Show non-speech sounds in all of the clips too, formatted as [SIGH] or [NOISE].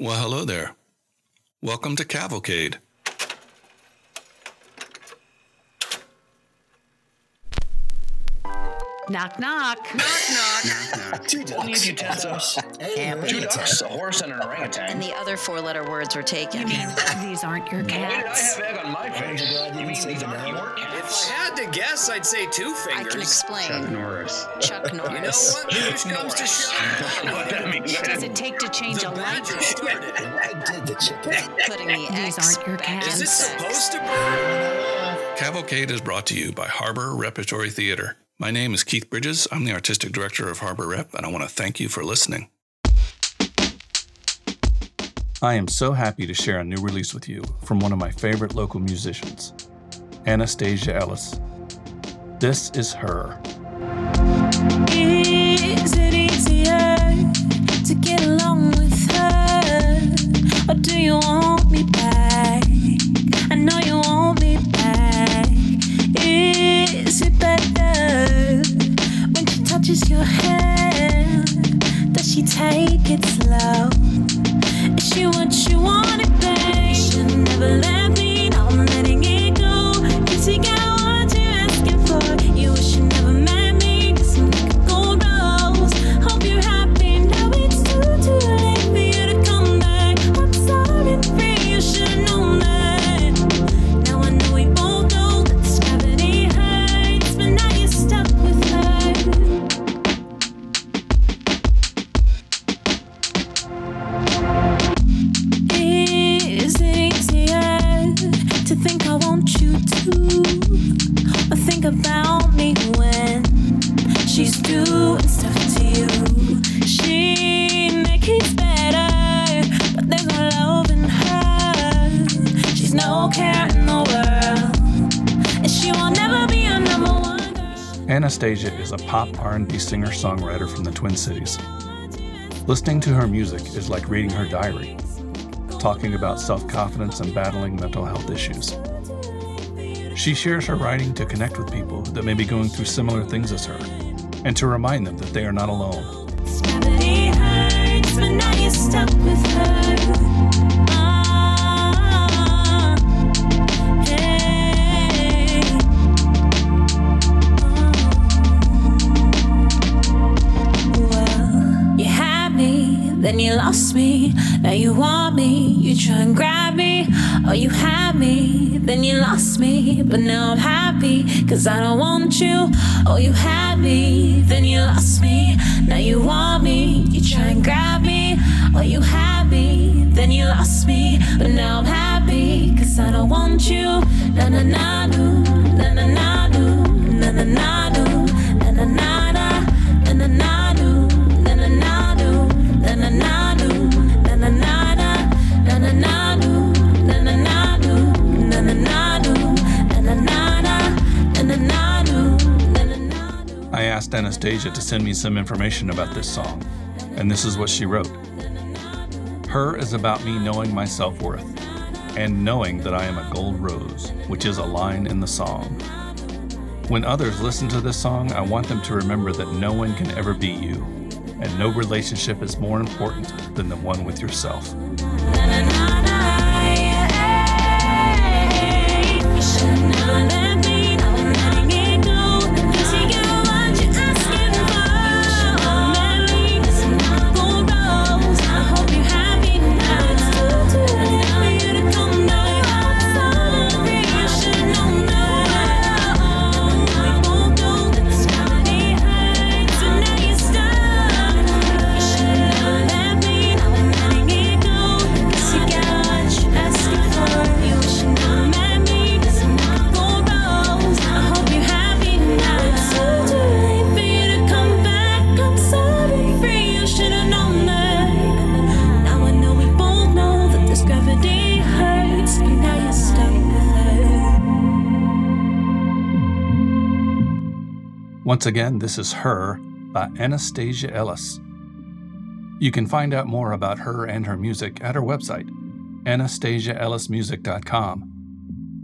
Well, hello there. Welcome to Cavalcade. Knock, knock. Two ducks. utensils. And Two ducks, ducks. a horse, and an orangutan. And the other four letter words were taken. I mean these aren't your cats. Why did I have egg on my face? glad you You mean didn't say these aren't banana. your If? I had to guess, I'd say two fingers. I can explain. Chuck Norris. Chuck Norris. You know what? Push comes to shove. [LAUGHS] What? Does it take to change The a light? badger. I did the chicken. Putting the These aren't your back Is it supposed to burn? Cavalcade is brought to you by Harbor Repertory Theater. My name is Keith Bridges. I'm the artistic director of Harbor Rep, and I want to thank you for listening. I am so happy to share a new release with you from one of my favorite local musicians, Anastasia Ellis. This is her. Is Anastasia is a pop R&B singer-songwriter from the Twin Cities. Listening to her music is like reading her diary, talking about self-confidence and battling mental health issues. She shares her writing to connect with people that may be going through similar things as her, and to remind them that they are not alone. Then you lost me. Now you want me, you try and grab me. Oh, you had me, then you lost me. But now I'm happy, cause I don't want you. Oh, you had me, then you lost me. Now you want me, you try and grab me. Oh, you had me, then you lost me. But now I'm happy, cause I don't want you. Na na na na na na na na na Anastasia to send me some information about this song, and this is what she wrote. Her is about me knowing my self worth and knowing that I am a gold rose, which is a line in the song. When others listen to this song, I want them to remember that no one can ever beat you, and no relationship is more important than the one with yourself. Now again, this is Her by Anastasia Ellis. You can find out more about her and her music at her website, anastasiaellismusic.com.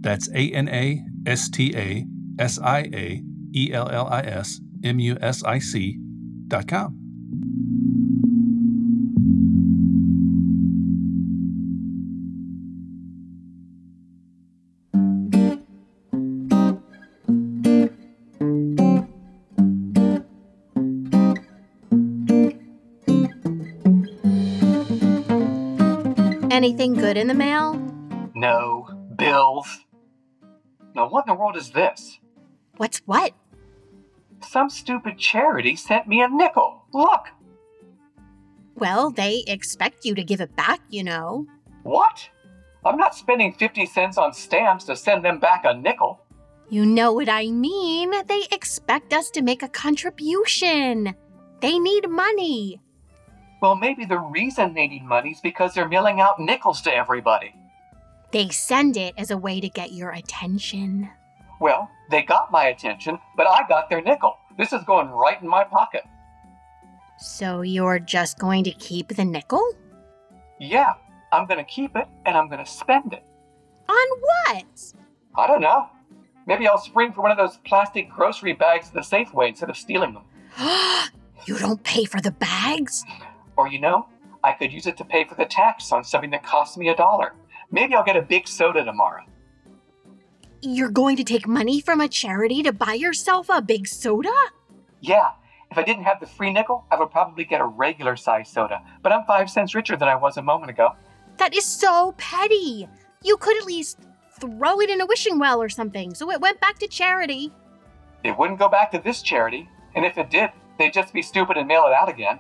That's A N A S T A S I A E L L I S M U S I C dot com. Anything good in the mail? No. Bills. Now, what in the world is this? What's what? Some stupid charity sent me a nickel. Look! Well, they expect you to give it back, you know. What? I'm not spending 50 cents on stamps to send them back a nickel. You know what I mean. They expect us to make a contribution. They need money. Well, maybe the reason they need money is because they're mailing out nickels to everybody. They send it as a way to get your attention. Well, they got my attention, but I got their nickel. This is going right in my pocket. So you're just going to keep the nickel? Yeah, I'm going to keep it and I'm going to spend it. On what? I don't know. Maybe I'll spring for one of those plastic grocery bags at the Safeway instead of stealing them. [GASPS] you don't pay for the bags? Or, you know, I could use it to pay for the tax on something that costs me a dollar. Maybe I'll get a big soda tomorrow. You're going to take money from a charity to buy yourself a big soda? Yeah, if I didn't have the free nickel, I would probably get a regular size soda. But I'm five cents richer than I was a moment ago. That is so petty. You could at least throw it in a wishing well or something so it went back to charity. It wouldn't go back to this charity, and if it did, they'd just be stupid and mail it out again.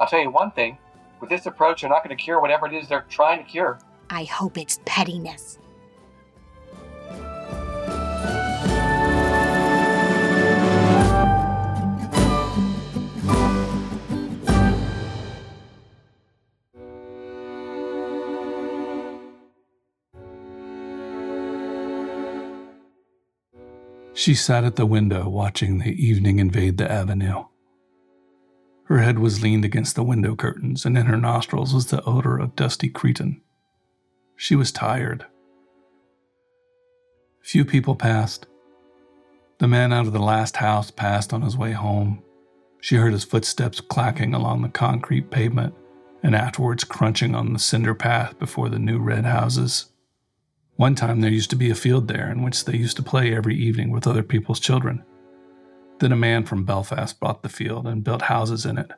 I'll tell you one thing with this approach, they're not going to cure whatever it is they're trying to cure. I hope it's pettiness. She sat at the window watching the evening invade the avenue. Her head was leaned against the window curtains, and in her nostrils was the odor of dusty cretonne. She was tired. Few people passed. The man out of the last house passed on his way home. She heard his footsteps clacking along the concrete pavement and afterwards crunching on the cinder path before the new red houses. One time there used to be a field there in which they used to play every evening with other people's children. Then a man from Belfast bought the field and built houses in it.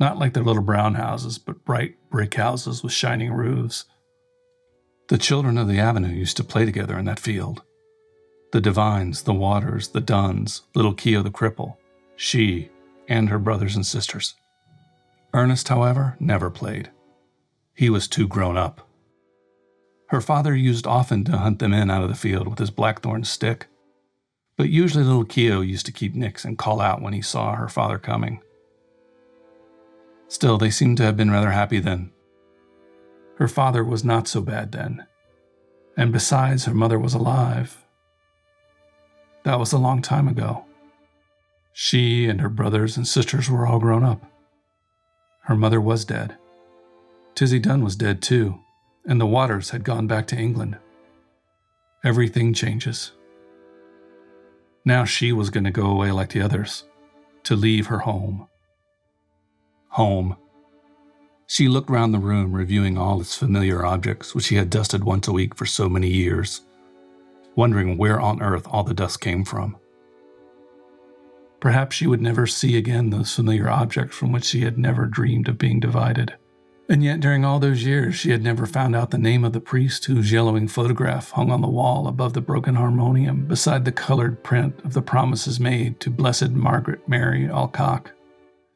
Not like their little brown houses, but bright brick houses with shining roofs. The children of the avenue used to play together in that field. The Devines, the Waters, the Dunns, little Keogh the cripple, she, and her brothers and sisters. Ernest, however, never played. He was too grown up. Her father used often to hunt them in out of the field with his blackthorn stick, but usually little Keogh used to keep Nix and call out when he saw her father coming. Still, they seemed to have been rather happy then. Her father was not so bad then, and besides, her mother was alive. That was a long time ago. She and her brothers and sisters were all grown up. Her mother was dead. Tizzy Dunn was dead too, and the Waters had gone back to England. Everything changes. Now she was going to go away like the others, to leave her home. Home. She looked round the room, reviewing all its familiar objects, which she had dusted once a week for so many years, wondering where on earth all the dust came from. Perhaps she would never see again those familiar objects from which she had never dreamed of being divided. And yet, during all those years, she had never found out the name of the priest whose yellowing photograph hung on the wall above the broken harmonium beside the colored print of the promises made to Blessed Margaret Mary Alacoque.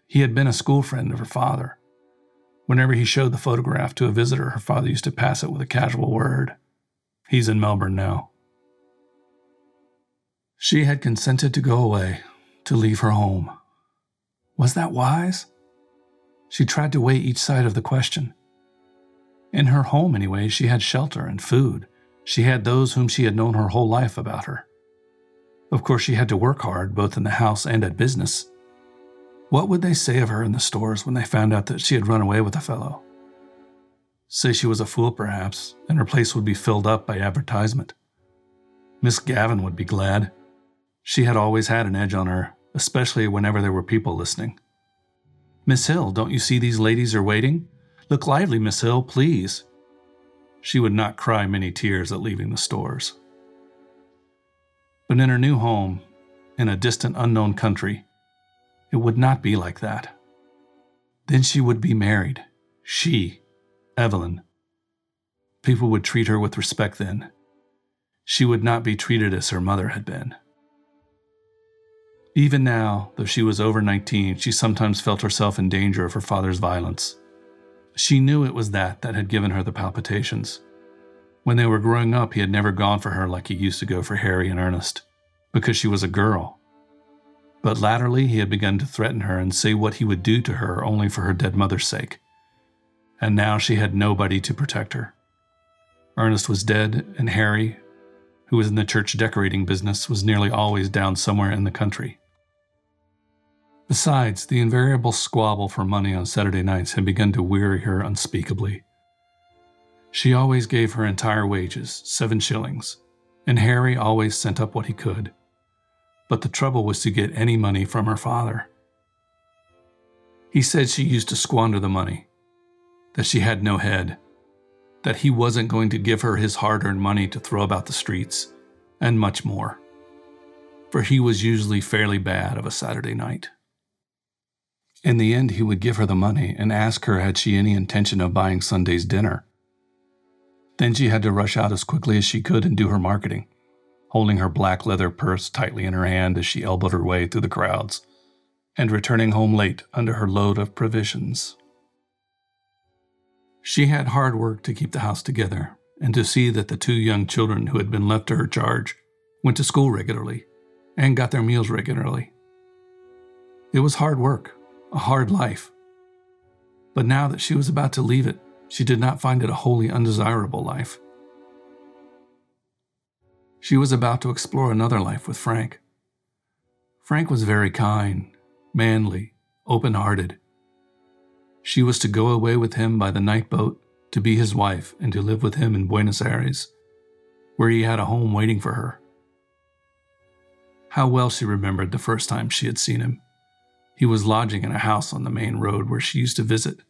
He had been a school friend of her father. Whenever he showed the photograph to a visitor, her father used to pass it with a casual word. He's in Melbourne now. She had consented to go away, to leave her home. Was that wise? She tried to weigh each side of the question. In her home, anyway, she had shelter and food. She had those whom she had known her whole life about her. Of course, she had to work hard, both in the house and at business. What would they say of her in the stores when they found out that she had run away with a fellow? Say she was a fool, perhaps, and her place would be filled up by advertisement. Miss Gavan would be glad. She had always had an edge on her, especially whenever there were people listening. Miss Hill, don't you see these ladies are waiting? Look lively, Miss Hill, please. She would not cry many tears at leaving the stores. But in her new home, in a distant unknown country, it would not be like that. Then she would be married. She, Eveline, People would treat her with respect then. She would not be treated as her mother had been. Even now, though she was over 19, she sometimes felt herself in danger of her father's violence. She knew it was that that had given her the palpitations. When they were growing up, he had never gone for her like he used to go for Harry and Ernest, because she was a girl. But latterly, he had begun to threaten her and say what he would do to her only for her dead mother's sake. And now she had nobody to protect her. Ernest was dead, and Harry, who was in the church decorating business, was nearly always down somewhere in the country. Besides, the invariable squabble for money on Saturday nights had begun to weary her unspeakably. She always gave her entire wages, seven shillings, and Harry always sent up what he could. But the trouble was to get any money from her father. He said she used to squander the money, that she had no head, that he wasn't going to give her his hard earned money to throw about the streets, and much more. For he was usually fairly bad of a Saturday night. In the end, he would give her the money and ask her had she any intention of buying Sunday's dinner. Then she had to rush out as quickly as she could and do her marketing, holding her black leather purse tightly in her hand as she elbowed her way through the crowds, and returning home late under her load of provisions. She had hard work to keep the house together and to see that the two young children who had been left to her charge went to school regularly and got their meals regularly. It was hard work, a hard life. But now that she was about to leave it, she did not find it a wholly undesirable life. She was about to explore another life with Frank. Frank was very kind, manly, open hearted. She was to go away with him by the night boat, to be his wife, and to live with him in Buenos Aires, where he had a home waiting for her. How well she remembered the first time she had seen him. He was lodging in a house on the main road where she used to visit.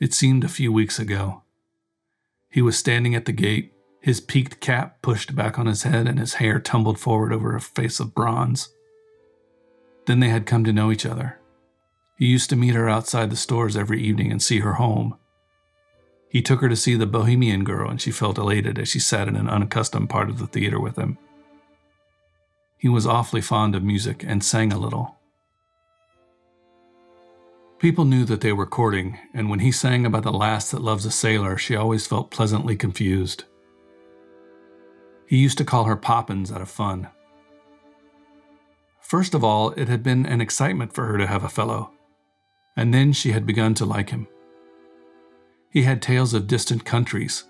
It seemed a few weeks ago. He was standing at the gate, his peaked cap pushed back on his head and his hair tumbled forward over a face of bronze. Then they had come to know each other. He used to meet her outside the stores every evening and see her home. He took her to see the Bohemian Girl, and she felt elated as she sat in an unaccustomed part of the theater with him. He was awfully fond of music and sang a little. People knew that they were courting, and when he sang about the lass that loves a sailor, she always felt pleasantly confused. He used to call her Poppens out of fun. First of all, it had been an excitement for her to have a fellow, and then she had begun to like him. He had tales of distant countries.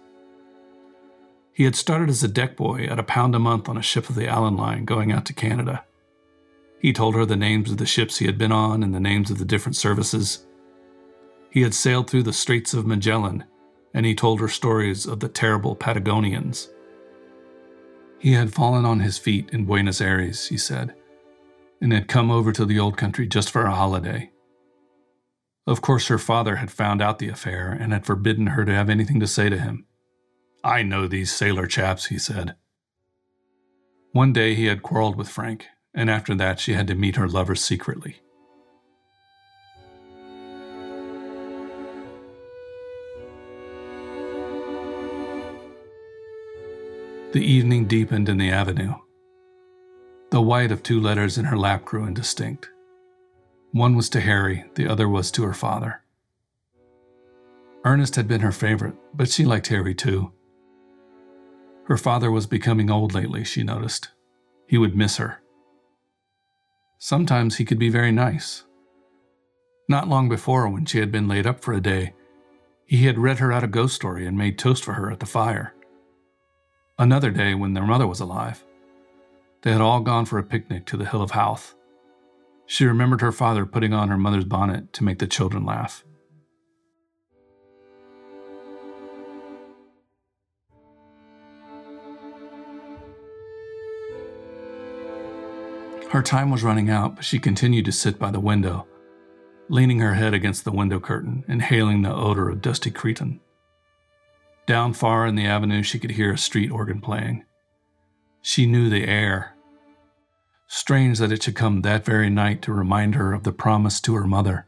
He had started as a deck boy at a pound a month on a ship of the Allan Line going out to Canada. He told her the names of the ships he had been on and the names of the different services. He had sailed through the Straits of Magellan, and he told her stories of the terrible Patagonians. He had fallen on his feet in Buenos Aires, he said, and had come over to the old country just for a holiday. Of course, her father had found out the affair and had forbidden her to have anything to say to him. I know these sailor chaps, he said. One day he had quarreled with Frank, and after that she had to meet her lover secretly. The evening deepened in the avenue. The white of two letters in her lap grew indistinct. One was to Harry, the other was to her father. Ernest had been her favorite, but she liked Harry too. Her father was becoming old lately, she noticed. He would miss her. Sometimes he could be very nice. Not long before, when she had been laid up for a day, he had read her out a ghost story and made toast for her at the fire. Another day, when their mother was alive, they had all gone for a picnic to the Hill of Howth. She remembered her father putting on her mother's bonnet to make the children laugh. Her time was running out, but she continued to sit by the window, leaning her head against the window curtain, inhaling the odor of dusty cretonne. Down far in the avenue, she could hear a street organ playing. She knew the air. Strange that it should come that very night to remind her of the promise to her mother,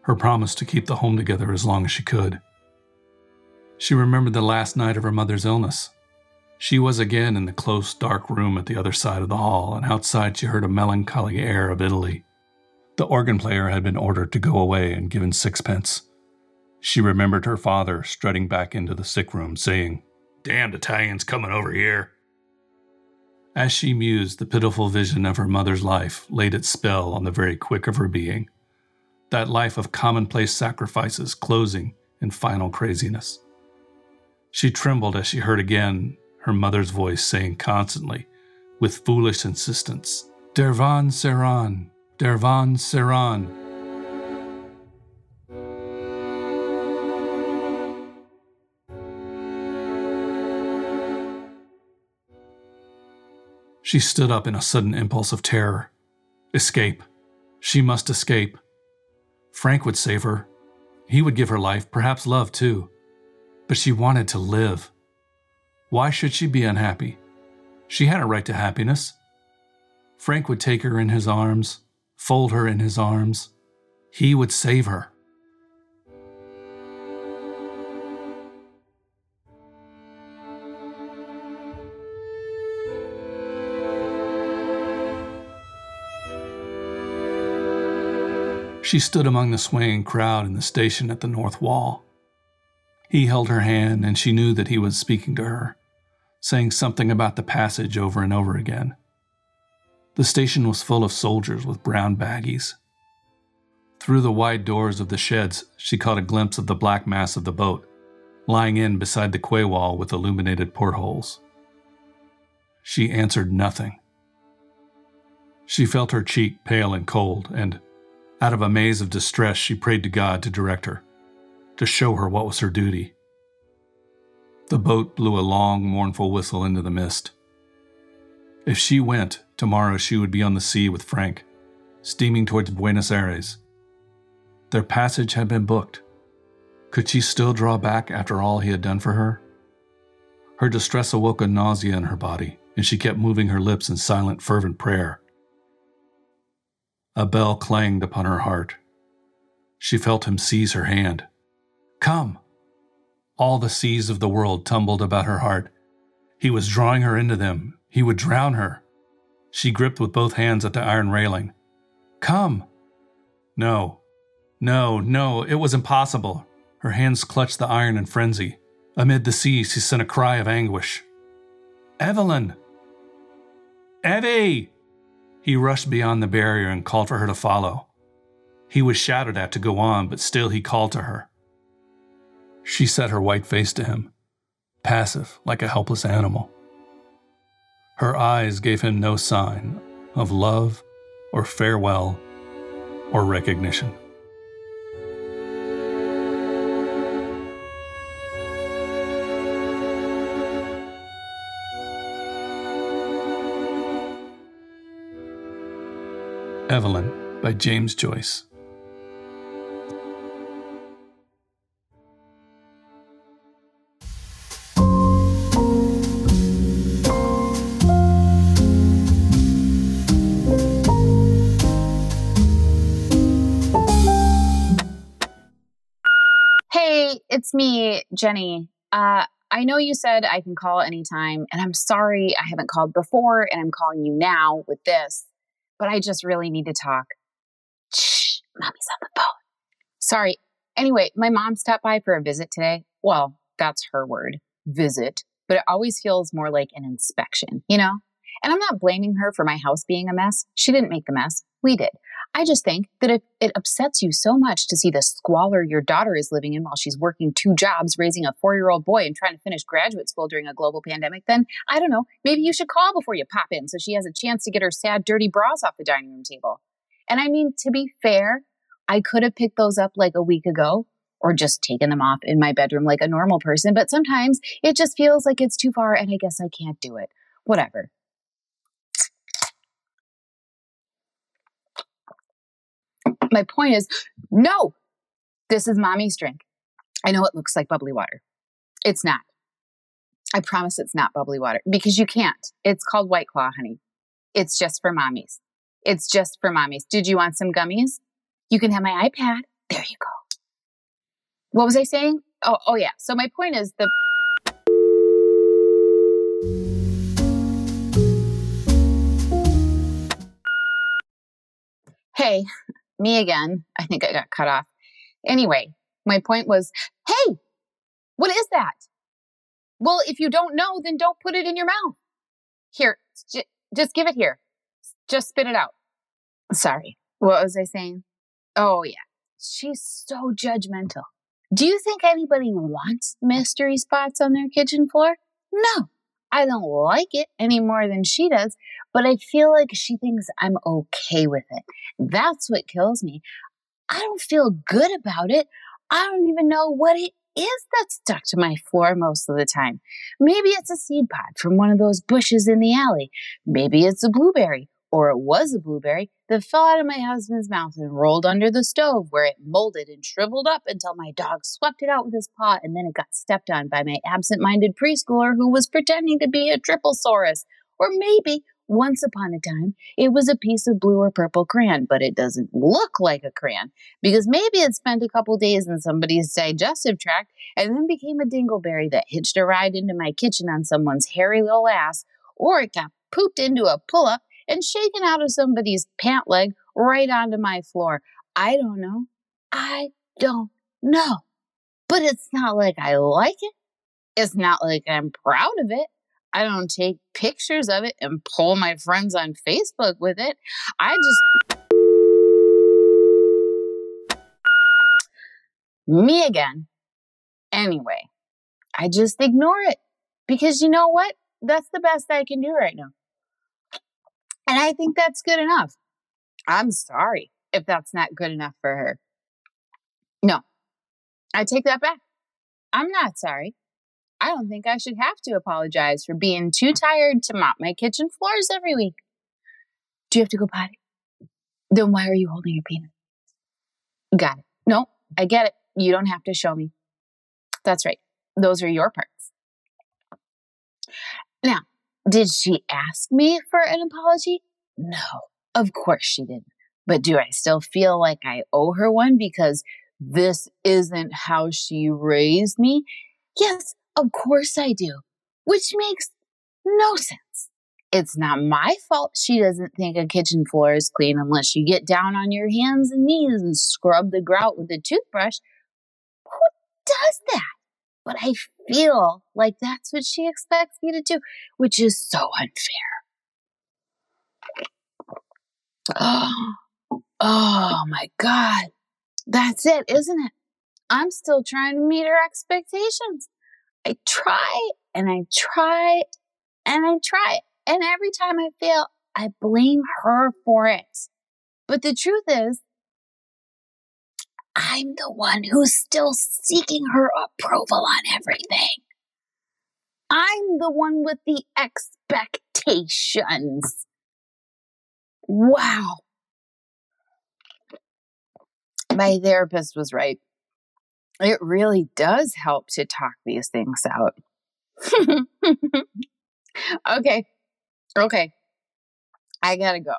her promise to keep the home together as long as she could. She remembered the last night of her mother's illness. She was again in the close, dark room at the other side of the hall, and outside she heard a melancholy air of Italy. The organ player had been ordered to go away and given sixpence. She remembered her father strutting back into the sick room, saying, Damned Italians coming over here. As she mused, the pitiful vision of her mother's life laid its spell on the very quick of her being. That life of commonplace sacrifices closing in final craziness. She trembled as she heard again her mother's voice saying constantly, with foolish insistence, Derevaun Seraun, Derevaun Seraun. She stood up in a sudden impulse of terror. Escape. She must escape. Frank would save her. He would give her life, perhaps love too. But she wanted to live. Why should she be unhappy? She had a right to happiness. Frank would take her in his arms, fold her in his arms. He would save her. She stood among the swaying crowd in the station at the north wall. He held her hand, and she knew that he was speaking to her, saying something about the passage over and over again. The station was full of soldiers with brown baggies. Through the wide doors of the sheds, she caught a glimpse of the black mass of the boat, lying in beside the quay wall with illuminated portholes. She answered nothing. She felt her cheek pale and cold, and out of a maze of distress, she prayed to God to direct her, to show her what was her duty. The boat blew a long, mournful whistle into the mist. If she went, tomorrow she would be on the sea with Frank, steaming towards Buenos Aires. Their passage had been booked. Could she still draw back after all he had done for her? Her distress awoke a nausea in her body, and she kept moving her lips in silent, fervent prayer. A bell clanged upon her heart. She felt him seize her hand. Come! All the seas of the world tumbled about her heart. He was drawing her into them. He would drown her. She gripped with both hands at the iron railing. Come! No. No, no, it was impossible. Her hands clutched the iron in frenzy. Amid the seas, she sent a cry of anguish. Eveline! Evvy! He rushed beyond the barrier and called for her to follow. He was shouted at to go on, but still he called to her. She set her white face to him, passive like a helpless animal. Her eyes gave him no sign of love or farewell or recognition. Eveline by James Joyce. Jenny. Uh, I know you said I can call anytime, and I'm sorry I haven't called before, and I'm calling you now with this, but I just really need to talk. Shh, mommy's on the phone. Sorry. Anyway, my mom stopped by for a visit today. Well, that's her word, visit, but it always feels more like an inspection, you know? And I'm not blaming her for my house being a mess. She didn't make the mess, we did. I just think that if it upsets you so much to see the squalor your daughter is living in while she's working two jobs, raising a four year old boy, and trying to finish graduate school during a global pandemic, then I don't know, maybe you should call before you pop in so she has a chance to get her sad, dirty bras off the dining room table. And I mean, to be fair, I could have picked those up like a week ago or just taken them off in my bedroom like a normal person, but sometimes it just feels like it's too far and I guess I can't do it. Whatever. My point is no, this is mommy's drink. I know it looks like bubbly water. It's not. I promise it's not bubbly water because you can't. It's called White Claw, honey. It's just for mommies. It's just for mommies. Did you want some gummies? You can have my iPad. There you go. What was I saying? Oh, oh yeah. So my point is the Hey, me again. [LAUGHS] I think I got cut off. Anyway, my point was, hey, what is that? Well, if you don't know, then don't put it in your mouth. Here, j- just give it here. Just spit it out. Sorry. What was I saying? Oh, yeah. She's so judgmental. Do you think anybody wants mystery spots on their kitchen floor? No. I don't like it any more than she does, but I feel like she thinks I'm okay with it. That's what kills me. I don't feel good about it. I don't even know what it is that's stuck to my floor most of the time. Maybe it's a seed pod from one of those bushes in the alley. Maybe it's a blueberry, or it was a blueberry that fell out of my husband's mouth and rolled under the stove where it molded and shriveled up until my dog swept it out with his paw and then it got stepped on by my absent minded preschooler who was pretending to be a triplesaurus. Or maybe once upon a time, it was a piece of blue or purple crayon, but it doesn't look like a crayon because maybe it spent a couple days in somebody's digestive tract and then became a dingleberry that hitched a ride into my kitchen on someone's hairy little ass, or it got pooped into a pull up and shaken out of somebody's pant leg right onto my floor. I don't know. I don't know. But it's not like I like it. It's not like I'm proud of it. I don't take pictures of it and pull my friends on Facebook with it. I just. Me again. Anyway, I just ignore it because you know what? That's the best I can do right now. And I think that's good enough. I'm sorry if that's not good enough for her. No, I take that back. I'm not sorry. I don't think I should have to apologize for being too tired to mop my kitchen floors every week. Do you have to go potty? Then why are you holding your penis? Got it. No, I get it. You don't have to show me. That's right. Those are your parts. Now, did she ask me for an apology? No, of course she didn't. But do I still feel like I owe her one because this isn't how she raised me? Yes, of course I do. Which makes no sense. It's not my fault she doesn't think a kitchen floor is clean unless you get down on your hands and knees and scrub the grout with a toothbrush. Who does that? But I feel like that's what she expects me to do, which is so unfair. Oh, [GASPS] oh my God. That's it, isn't it? I'm still trying to meet her expectations. I try and I try and I try. And every time I fail, I blame her for it. But the truth is, I'm the one who's still seeking her approval on everything. I'm the one with the expectations. Wow. My therapist was right. It really does help to talk these things out. [LAUGHS] okay. Okay. I gotta go.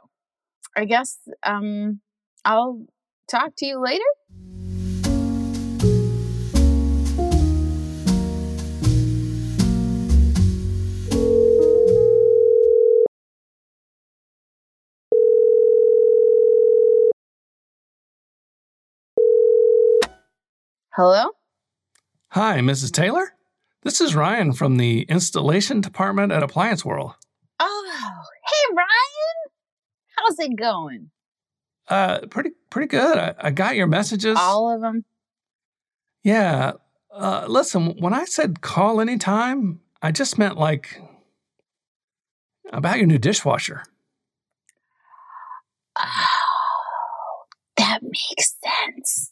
I guess um I'll talk to you later. Hello? Hi, Mrs. Taylor. This is Ryan from the installation department at Appliance World. Oh, hey Ryan. How's it going? Uh, pretty pretty good. I, I got your messages. All of them? Yeah. Uh, listen, when I said call anytime, I just meant like about your new dishwasher. Oh, that makes sense.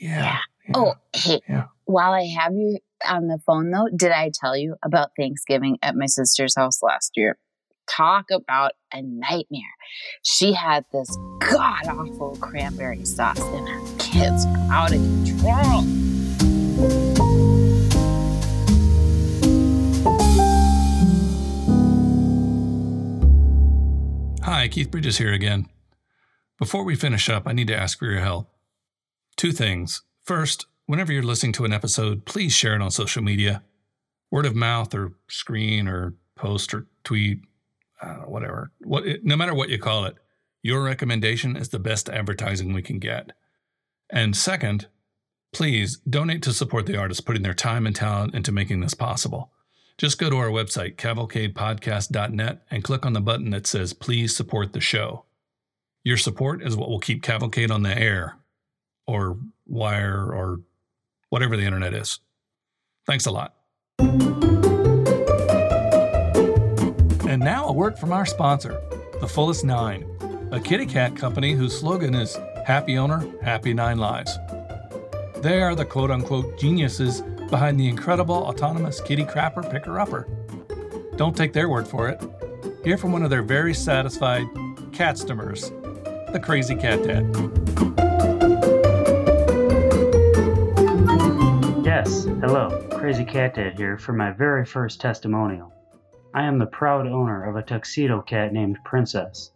Yeah. yeah. Oh, hey, Yeah. while I have you on the phone though, did I tell you about Thanksgiving at my sister's house last year? Talk about a nightmare. She had this god awful cranberry sauce, and her kids were out of control. Hi, Keith Bridges here again. Before we finish up, I need to ask for your help. Two things. First, whenever you're listening to an episode, please share it on social media. Word of mouth or screen or post or tweet, whatever. What, it, no matter what you call it, your recommendation is the best advertising we can get. And second, please donate to support the artists putting their time and talent into making this possible. Just go to our website, cavalcadepodcast.net, and click on the button that says Please support the show. Your support is what will keep Cavalcade on the air, or wire, or whatever the internet is. Thanks a lot. And now a word from our sponsor, The Fullest Nine, a kitty cat company whose slogan is Happy Owner, Happy Nine Lives. They are the quote unquote geniuses behind the incredible autonomous kitty crapper picker upper. Don't take their word for it. Hear from one of their very satisfied catstomers, the crazy cat dad. Hello, Crazy Cat Dad here for my very first testimonial. I am the proud owner of a tuxedo cat named Princess.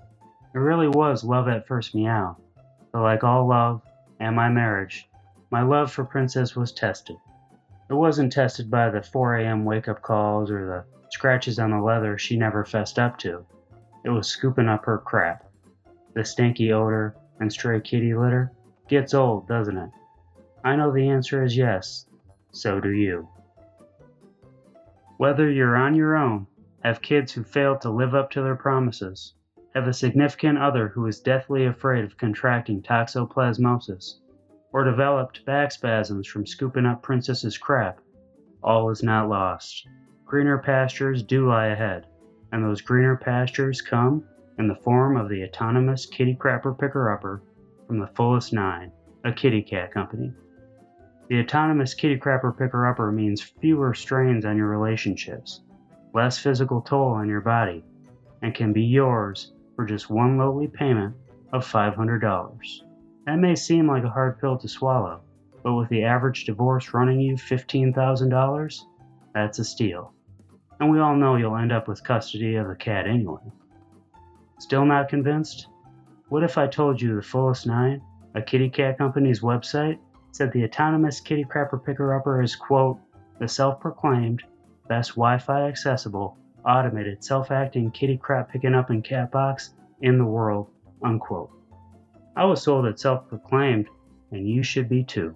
It really was love at first meow, but like all love and my marriage, my love for Princess was tested. It wasn't tested by the 4 a.m. wake up calls or the scratches on the leather she never fessed up to. It was scooping up her crap. The stinky odor and stray kitty litter gets old, doesn't it? I know the answer is yes. So do you. Whether you're on your own, have kids who failed to live up to their promises, have a significant other who is deathly afraid of contracting toxoplasmosis, or developed back spasms from scooping up Princess's crap, all is not lost. Greener pastures do lie ahead, and those greener pastures come in the form of the autonomous kitty crapper picker upper from the fullest nine, a kitty cat company. The autonomous kitty crapper picker upper means fewer strains on your relationships, less physical toll on your body, and can be yours for just one lowly payment of $500. That may seem like a hard pill to swallow, but with the average divorce running you $15,000, that's a steal. And we all know you'll end up with custody of the cat anyway. Still not convinced? What if I told you the Fullest Nine, a kitty cat company's website, said the autonomous kitty crapper picker upper is, quote, the self proclaimed, best Wi Fi accessible, automated self acting kitty crap picking up and cat box in the world, unquote. I was sold it self proclaimed, and you should be too.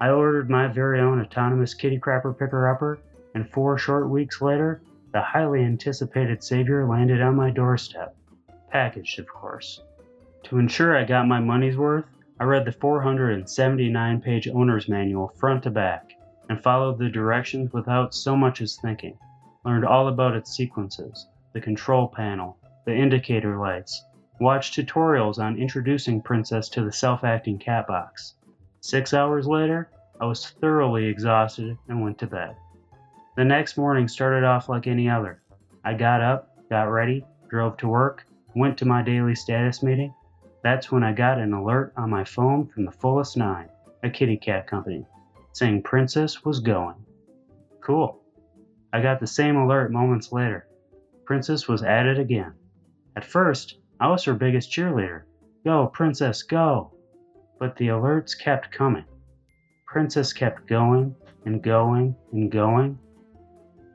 I ordered my very own autonomous kitty crapper picker upper, and four short weeks later, the highly anticipated savior landed on my doorstep. Packaged, of course. To ensure I got my money's worth, I read the 479 page owner's manual front to back and followed the directions without so much as thinking. Learned all about its sequences, the control panel, the indicator lights, watched tutorials on introducing Princess to the self acting cat box. Six hours later, I was thoroughly exhausted and went to bed. The next morning started off like any other. I got up, got ready, drove to work, went to my daily status meeting. That's when I got an alert on my phone from the Fullest Nine, a kitty cat company, saying Princess was going. Cool. I got the same alert moments later. Princess was at it again. At first, I was her biggest cheerleader. Go, Princess, go! But the alerts kept coming. Princess kept going and going and going.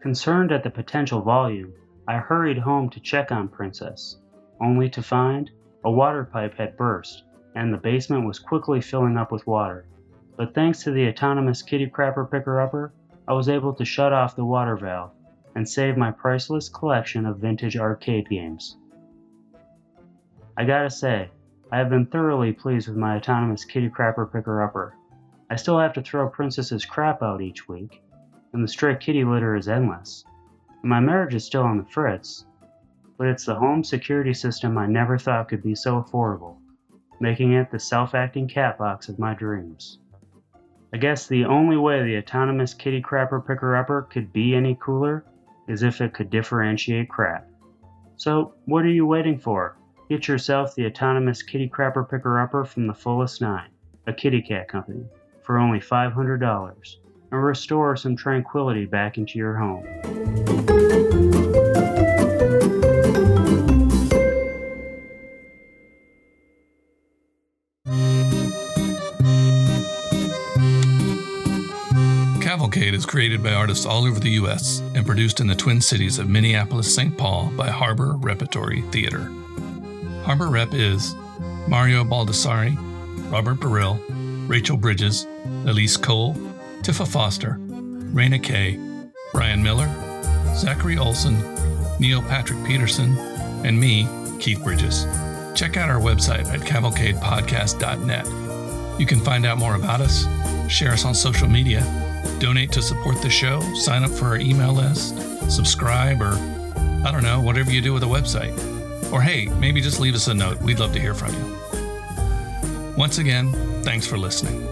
Concerned at the potential volume, I hurried home to check on Princess, only to find a water pipe had burst, and the basement was quickly filling up with water. But thanks to the autonomous kitty crapper picker upper, I was able to shut off the water valve and save my priceless collection of vintage arcade games. I gotta say, I have been thoroughly pleased with my autonomous kitty crapper picker upper. I still have to throw Princess's crap out each week, and the stray kitty litter is endless. My marriage is still on the fritz, but it's the home security system I never thought could be so affordable, making it the self acting cat box of my dreams. I guess the only way the autonomous kitty crapper picker upper could be any cooler is if it could differentiate crap. So, what are you waiting for? Get yourself the autonomous kitty crapper picker upper from the Fullest Nine, a kitty cat company, for only $500 and restore some tranquility back into your home. Cavalcade is created by artists all over the U.S. and produced in the Twin Cities of Minneapolis, St. Paul by Harbor Repertory Theater. Harbor Rep is Mario Baldessari, Robert Burrill, Rachel Bridges, Elise Cole, Tifa Foster, Raina Kay, Brian Miller, Zachary Olson, Neil Patrick Peterson, and me, Keith Bridges. Check out our website at cavalcadepodcast.net. You can find out more about us, share us on social media, donate to support the show, sign up for our email list, subscribe, or I don't know, whatever you do with a website. Or hey, maybe just leave us a note. We'd love to hear from you. Once again, thanks for listening.